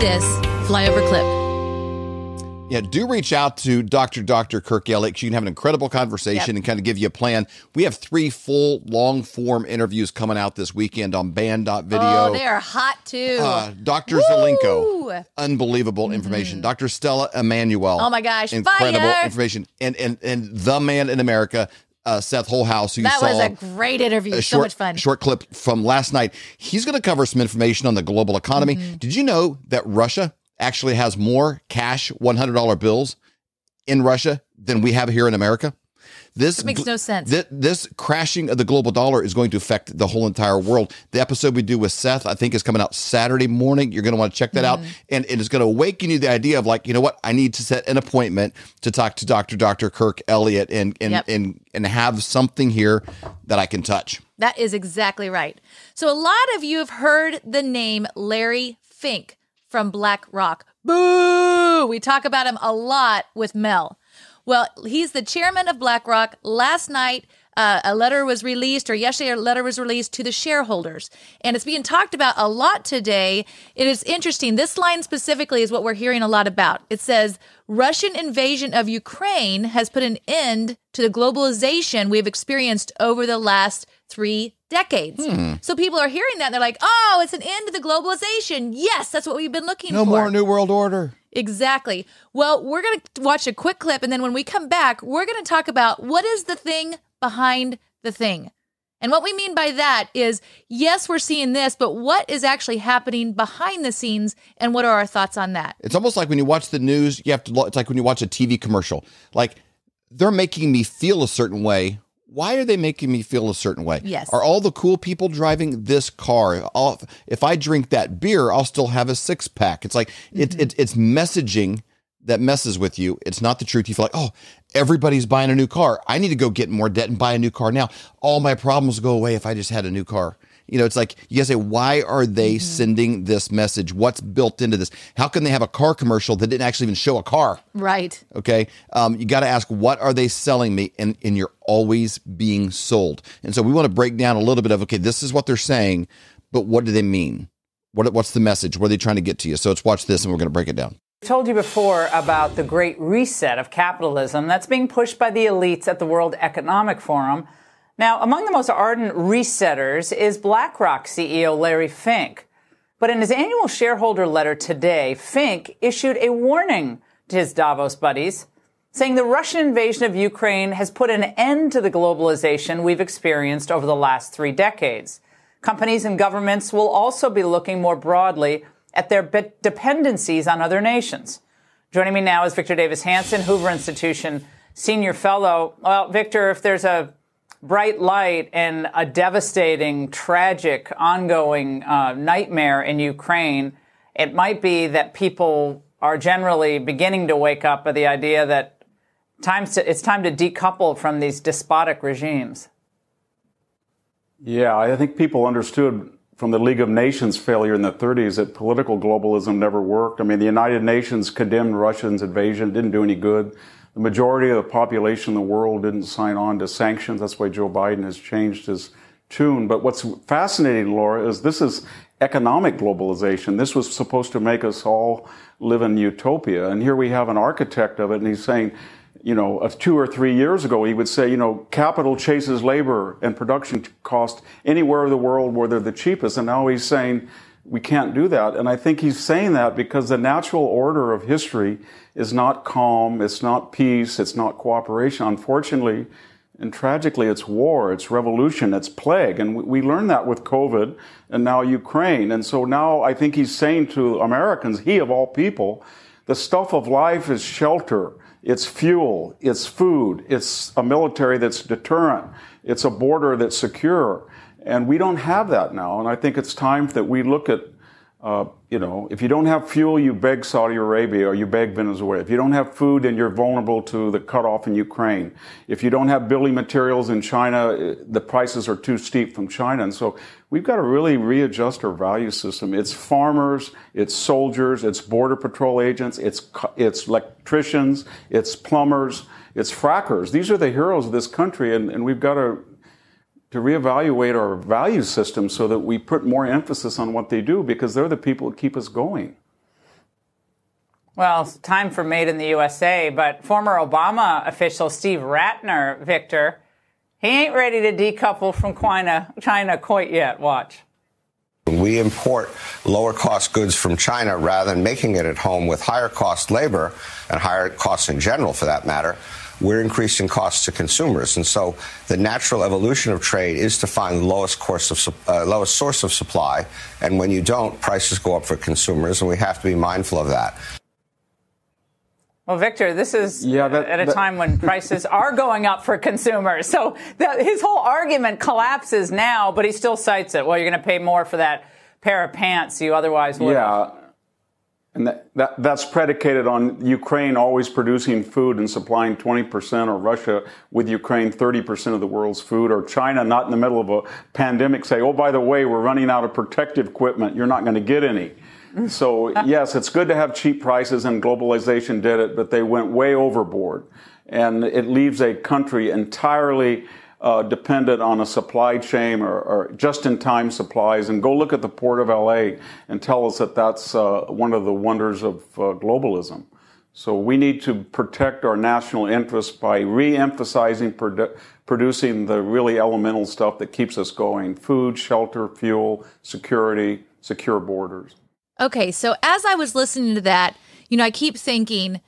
this flyover clip. Yeah, do reach out to Dr. Dr. Kirk Elliott. You can have an incredible conversation Yep. and kind of give you a plan. We have three full long form interviews coming out this weekend on band.video. Oh, they are hot too. Uh, Dr. Woo! Zelenko, unbelievable information. Dr. Stella Immanuel. Mm-hmm. Oh my gosh, incredible fire! information. And and and the man in America, uh, Seth Holehouse, who you that was a great interview. a so much fun. short clip from last night. He's going to cover some information on the global economy. Mm-hmm. Did you know that Russia actually has more cash $100 bills in Russia than we have here in America? This It makes no sense. This, this crashing of the global dollar is going to affect the whole entire world. The episode we do with Seth, I think, is coming out Saturday morning. You're going to want to check that Mm-hmm. out, and it is going to awaken you the idea of like, you know what, I need to set an appointment to talk to Doctor Doctor Kirk Elliott and and Yep. and and have something here that I can touch. That is exactly right. So, a lot of you have heard the name Larry Fink from BlackRock. Boo! We talk about him a lot with Mel. Well, he's the chairman of BlackRock. Last night, uh, a letter was released, or yesterday, a letter was released to the shareholders. And it's being talked about a lot today. It is interesting. This line specifically is what we're hearing a lot about. It says Russian invasion of Ukraine has put an end to the globalization we've experienced over the last three decades. So people are hearing that and they're like, oh, it's an end to the globalization. Yes, that's what we've been looking No for. No more New World Order. Exactly. Well, we're going to watch a quick clip, and then when we come back, we're going to talk about what is the thing behind the thing. And what we mean by that is yes, we're seeing this, but what is actually happening behind the scenes, and what are our thoughts on that? It's almost like when you watch the news, you have to. It's like when you watch a TV commercial. Like they're making me feel a certain way. Why are they making me feel a certain way? Yes. Are all the cool people driving this car? I'll, if I drink that beer, I'll still have a six pack. It's like it, Mm-hmm. it, it's messaging that messes with you. It's not the truth. You feel like, oh, everybody's buying a new car. I need to go get more debt and buy a new car now. All my problems go away if I just had a new car. You know, it's like you guys say, why are they Mm-hmm. sending this message? What's built into this? How can they have a car commercial that didn't actually even show a car? Right. Okay. Um, you got to ask, what are they selling me? And, and you're always being sold. And so we want to break down a little bit of, okay, this is what they're saying, but what do they mean? What, what's the message? What are they trying to get to you? So let's watch this and we're going to break it down. I told you before about the great reset of capitalism that's being pushed by the elites at the World Economic Forum. Now, among the most ardent resetters is BlackRock CEO Larry Fink. But in his annual shareholder letter today, Fink issued a warning to his Davos buddies, saying the Russian invasion of Ukraine has put an end to the globalization we've experienced over the last three decades. Companies and governments will also be looking more broadly at their dependencies on other nations. Joining me now is Victor Davis Hanson, Hoover Institution senior fellow. Well, Victor, if there's a bright light in a devastating, tragic, ongoing uh, nightmare in Ukraine, it might be that people are generally beginning to wake up at the idea that times to, it's time to decouple from these despotic regimes. Yeah, I think people understood from the League of Nations failure in the 30s that political globalism never worked. I mean, the United Nations condemned Russia's invasion, didn't do any good. The majority of the population in the world didn't sign on to sanctions. That's why Joe Biden has changed his tune. But what's fascinating, Laura, is this is economic globalization. This was supposed to make us all live in utopia. And here we have an architect of it, and he's saying, you know, two or three years ago, he would say, you know, capital chases labor and production cost anywhere in the world where they're the cheapest. And now he's saying we can't do that. And I think he's saying that because the natural order of history is not calm, it's not peace, it's not cooperation. Unfortunately, and tragically, it's war, it's revolution, it's plague. And we, learned that with COVID and now Ukraine. And so now I think he's saying to Americans, he of all people, the stuff of life is shelter, it's fuel, it's food, it's a military that's deterrent, it's a border that's secure. And we don't have that now. And I think it's time that we look at, uh, you know, if you don't have fuel, you beg Saudi Arabia or you beg Venezuela. If you don't have food, then you're vulnerable to the cutoff in Ukraine. If you don't have building materials in China, eh, the prices are too steep from China. And so we've got to really readjust our value system. It's farmers, it's soldiers, it's border patrol agents, it's, it's electricians, it's plumbers, it's frackers. These are the heroes of this country. And, and we've got to to reevaluate our value system so that we put more emphasis on what they do because they're the people that keep us going. Well, time for Made in the USA, but former Obama official Steve Ratner, Victor, he ain't ready to decouple from China, China quite yet. Watch. When we import lower cost goods from China rather than making it at home with higher cost labor and higher costs in general for that matter. We're increasing costs to consumers. And so the natural evolution of trade is to find the lowest, course of, uh, lowest source of supply. And when you don't, prices go up for consumers, and we have to be mindful of that. Well, Victor, this is yeah, that, at a that, time when prices are going up for consumers. So the, his whole argument collapses now, but he still cites it. Well, you're going to pay more for that pair of pants you otherwise would. Yeah. And that, that, that's predicated on Ukraine always producing food and supplying 20%, or Russia with Ukraine 30% of the world's food, or China not in the middle of a pandemic say, oh, by the way, we're running out of protective equipment. You're not going to get any. So, yes, it's good to have cheap prices, and globalization did it, but they went way overboard. And it leaves a country entirely uh, dependent on a supply chain or, or just in time supplies. And go look at the port of LA and tell us that that's uh, one of the wonders of uh, globalism. So we need to protect our national interests by re-emphasizing produ- producing the really elemental stuff that keeps us going: food, shelter, fuel, security, secure borders. Okay, so as I was listening to that, you know, I keep thinking,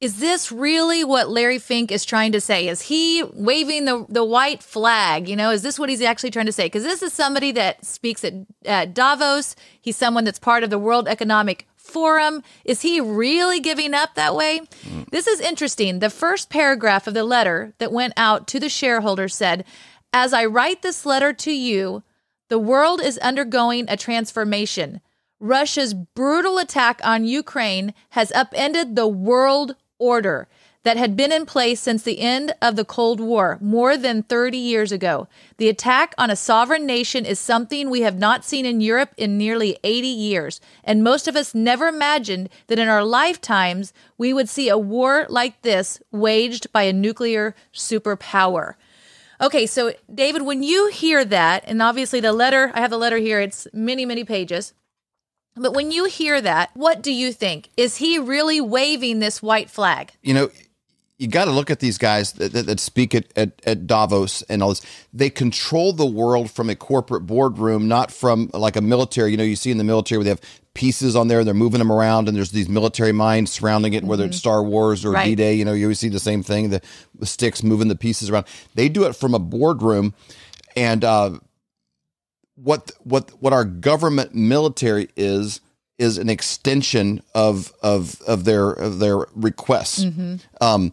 is this really what Larry Fink is trying to say? Is he waving the, the white flag? You know, is this what he's actually trying to say? Because this is somebody that speaks at, at Davos. He's someone that's part of the World Economic Forum. Is he really giving up that way? Mm. This is interesting. The first paragraph of the letter that went out to the shareholders said, As I write this letter to you, the world is undergoing a transformation. Russia's brutal attack on Ukraine has upended the world order that had been in place since the end of the Cold War more than 30 years ago. The attack on a sovereign nation is something we have not seen in Europe in nearly 80 years, and most of us never imagined that in our lifetimes we would see a war like this waged by a nuclear superpower. Okay, so David, when you hear that, and obviously the letter, I have the letter here, it's many, many pages. But when you hear that, what do you think? Is he really waving this white flag? You know, you got to look at these guys that, that, that speak at, at, at, Davos and all this. They control the world from a corporate boardroom, not from like a military. You know, you see in the military where they have pieces on there, and they're moving them around, and there's these military minds surrounding it, mm-hmm. whether it's mm-hmm. Star Wars or right. D Day. You know, you always see the same thing the, the, sticks moving the pieces around. They do it from a boardroom. And uh, what what what our government military is is an extension of of of their of their requests. Mm-hmm. Um,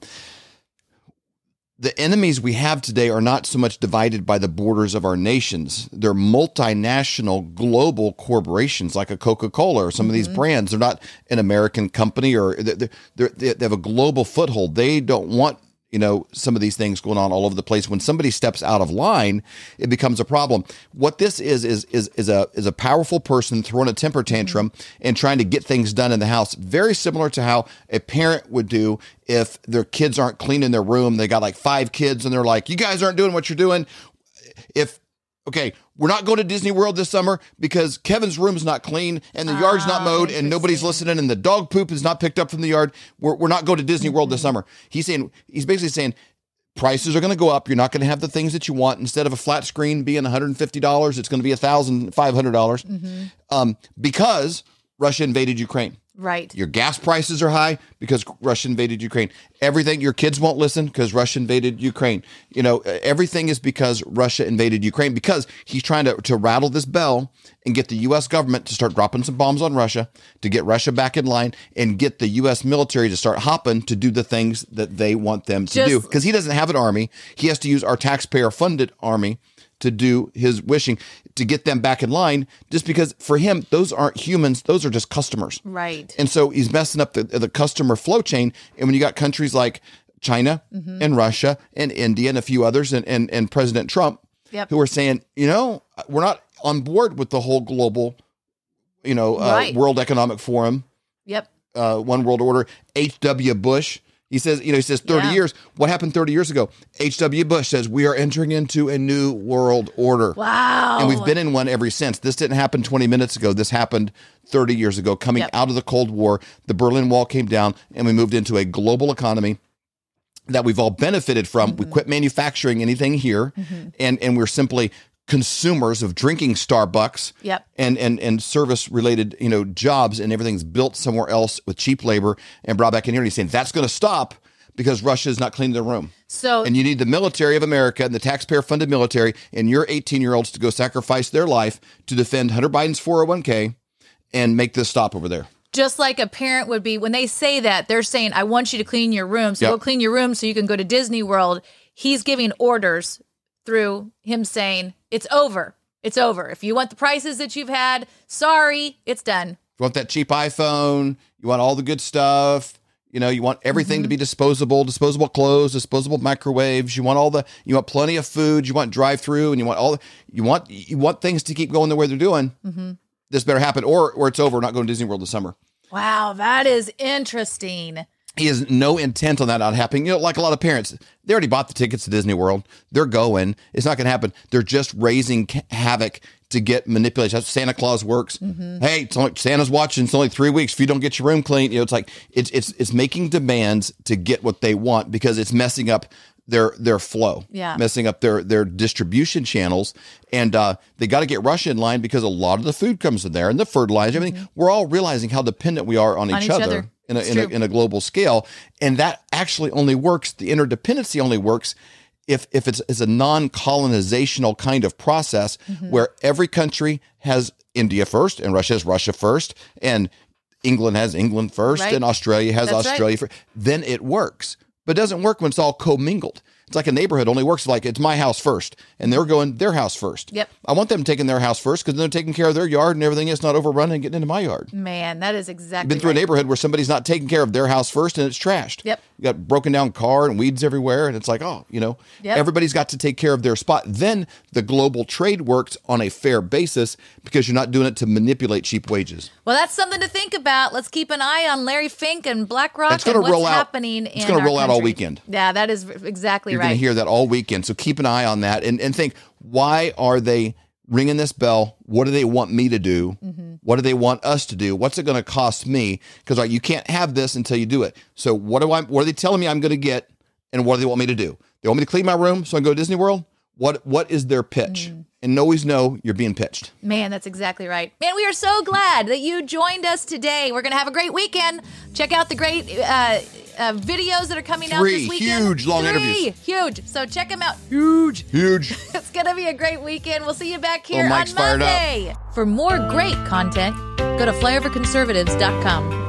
the enemies we have today are not so much divided by the borders of our nations. They're multinational, global corporations like a Coca Cola or some mm-hmm. of these mm-hmm. brands. They're not an American company or they're, they're, they have a global foothold. They don't want you know, some of these things going on all over the place. When somebody steps out of line, it becomes a problem. What this is is is is a is a powerful person throwing a temper tantrum and trying to get things done in the house. Very similar to how a parent would do if their kids aren't cleaning their room. They got like five kids and they're like, "You guys aren't doing what you're doing." If okay, we're not going to Disney World this summer because Kevin's room's not clean and the yard's not ah, mowed and nobody's listening and the dog poop is not picked up from the yard. We're, we're not going to Disney World this summer. He's saying, he's basically saying, prices are going to go up. You're not going to have the things that you want. Instead of a flat screen being $150, it's going to be $1,500 mm-hmm. um, because Russia invaded Ukraine. Right. Your gas prices are high because Russia invaded Ukraine. Everything, your kids won't listen because Russia invaded Ukraine. You know, everything is because Russia invaded Ukraine because he's trying to, to rattle this bell and get the U.S. government to start dropping some bombs on Russia, to get Russia back in line, and get the U.S. military to start hopping to do the things that they want them to Just, do. Because he doesn't have an army. He has to use our taxpayer funded army to do his wishing to get them back in line just because for him those aren't humans those are just customers right and so he's messing up the, the customer flow chain and when you got countries like china mm-hmm. and russia and india and a few others and, and, and president trump yep. who are saying you know we're not on board with the whole global you know uh, right. world economic forum yep uh, one world order hw bush He says, you know, he says 30 Yeah. years. What happened 30 years ago? H.W. Bush says we are entering into a new world order. Wow. And we've been in one ever since. This didn't happen 20 minutes ago. This happened 30 years ago, coming Yep. out of the Cold War. The Berlin Wall came down, and we moved into a global economy that we've all benefited from. Mm-hmm. We quit manufacturing anything here, and and we're simply consumers of drinking Starbucks Yep. and and and service related you know jobs and everything's built somewhere else with cheap labor and brought back in here. And he's saying that's going to stop because Russia is not cleaning their room. So And you need the military of America and the taxpayer funded military and your 18 year olds to go sacrifice their life to defend Hunter Biden's 401k and make this stop over there. just like a parent would be when they say that, they're saying, I want you to clean your room. So Yep. go clean your room so you can go to Disney World. He's giving orders through him saying, It's over. It's over. If you want the prices that you've had, sorry, it's done. You want that cheap iPhone, you want all the good stuff. You know, you want everything to mm-hmm. be disposable, disposable clothes, disposable microwaves. You want all the, you want plenty of food. You want drive through, and you want all, the, you want, you want things to keep going the way they're doing. Mm-hmm. This better happen, or or it's over. We're not going to Disney World this summer. Wow, that is interesting. He has no intent on that not happening. You know, like a lot of parents, they already bought the tickets to Disney World. They're going. It's not going to happen. They're just raising havoc to get manipulation. That's Santa Claus works. Hey, it's only, Santa's watching. It's only three weeks. If you don't get your room clean, you know, it's like it's it's it's making demands to get what they want because it's messing up their their flow. Yeah. messing up their their distribution channels, and uh, they got to get Russia in line because a lot of the food comes in there and the fertilizer, everything. We're all realizing how dependent we are on, On each, each other other. In a, in a, in a global scale. And that actually only works, the interdependency only works if, if it's, it's a non colonizational kind of process Mm-hmm. where every country has India first and Russia has Russia first and England has England first Right. and Australia has That's right. Australia first. Then it works. But it doesn't work when it's all commingled. It's like a neighborhood only works like it's my house first and they're going their house first. Yep. I want them taking their house first because they're taking care of their yard and everything It's not overrun and getting into my yard. Man, that is exactly Been through right. a neighborhood where somebody's not taking care of their house first and it's trashed. Yep. You got broken down car and weeds everywhere. And it's like, oh, you know, Yep. everybody's got to take care of their spot. Then the global trade works on a fair basis because you're not doing it to manipulate cheap wages. Well, that's something to think about. Let's keep an eye on Larry Fink and BlackRock It's gonna roll out- happening it's gonna our roll out all weekend. Yeah, that is exactly You're right. going to hear that all weekend. So keep an eye on that and, and think, why are they ringing this bell? What do they want me to do? Mm-hmm. What do they want us to do? What's it going to cost me? Because like, you can't have this until you do it. So what do I? What are they telling me I'm going to get? And what do they want me to do? They want me to clean my room so I can go to Disney World. What What is their pitch? Mm. And always know you're being pitched. Man, that's exactly right. Man, we are so glad that you joined us today. We're going to have a great weekend. Check out the great uh, uh, videos that are coming out this weekend. huge, long Three, interviews. Huge. So check them out. Huge. Huge. It's going to be a great weekend. We'll see you back here Oh, on. Monday. For more great content, go to flyoverconservatives.com.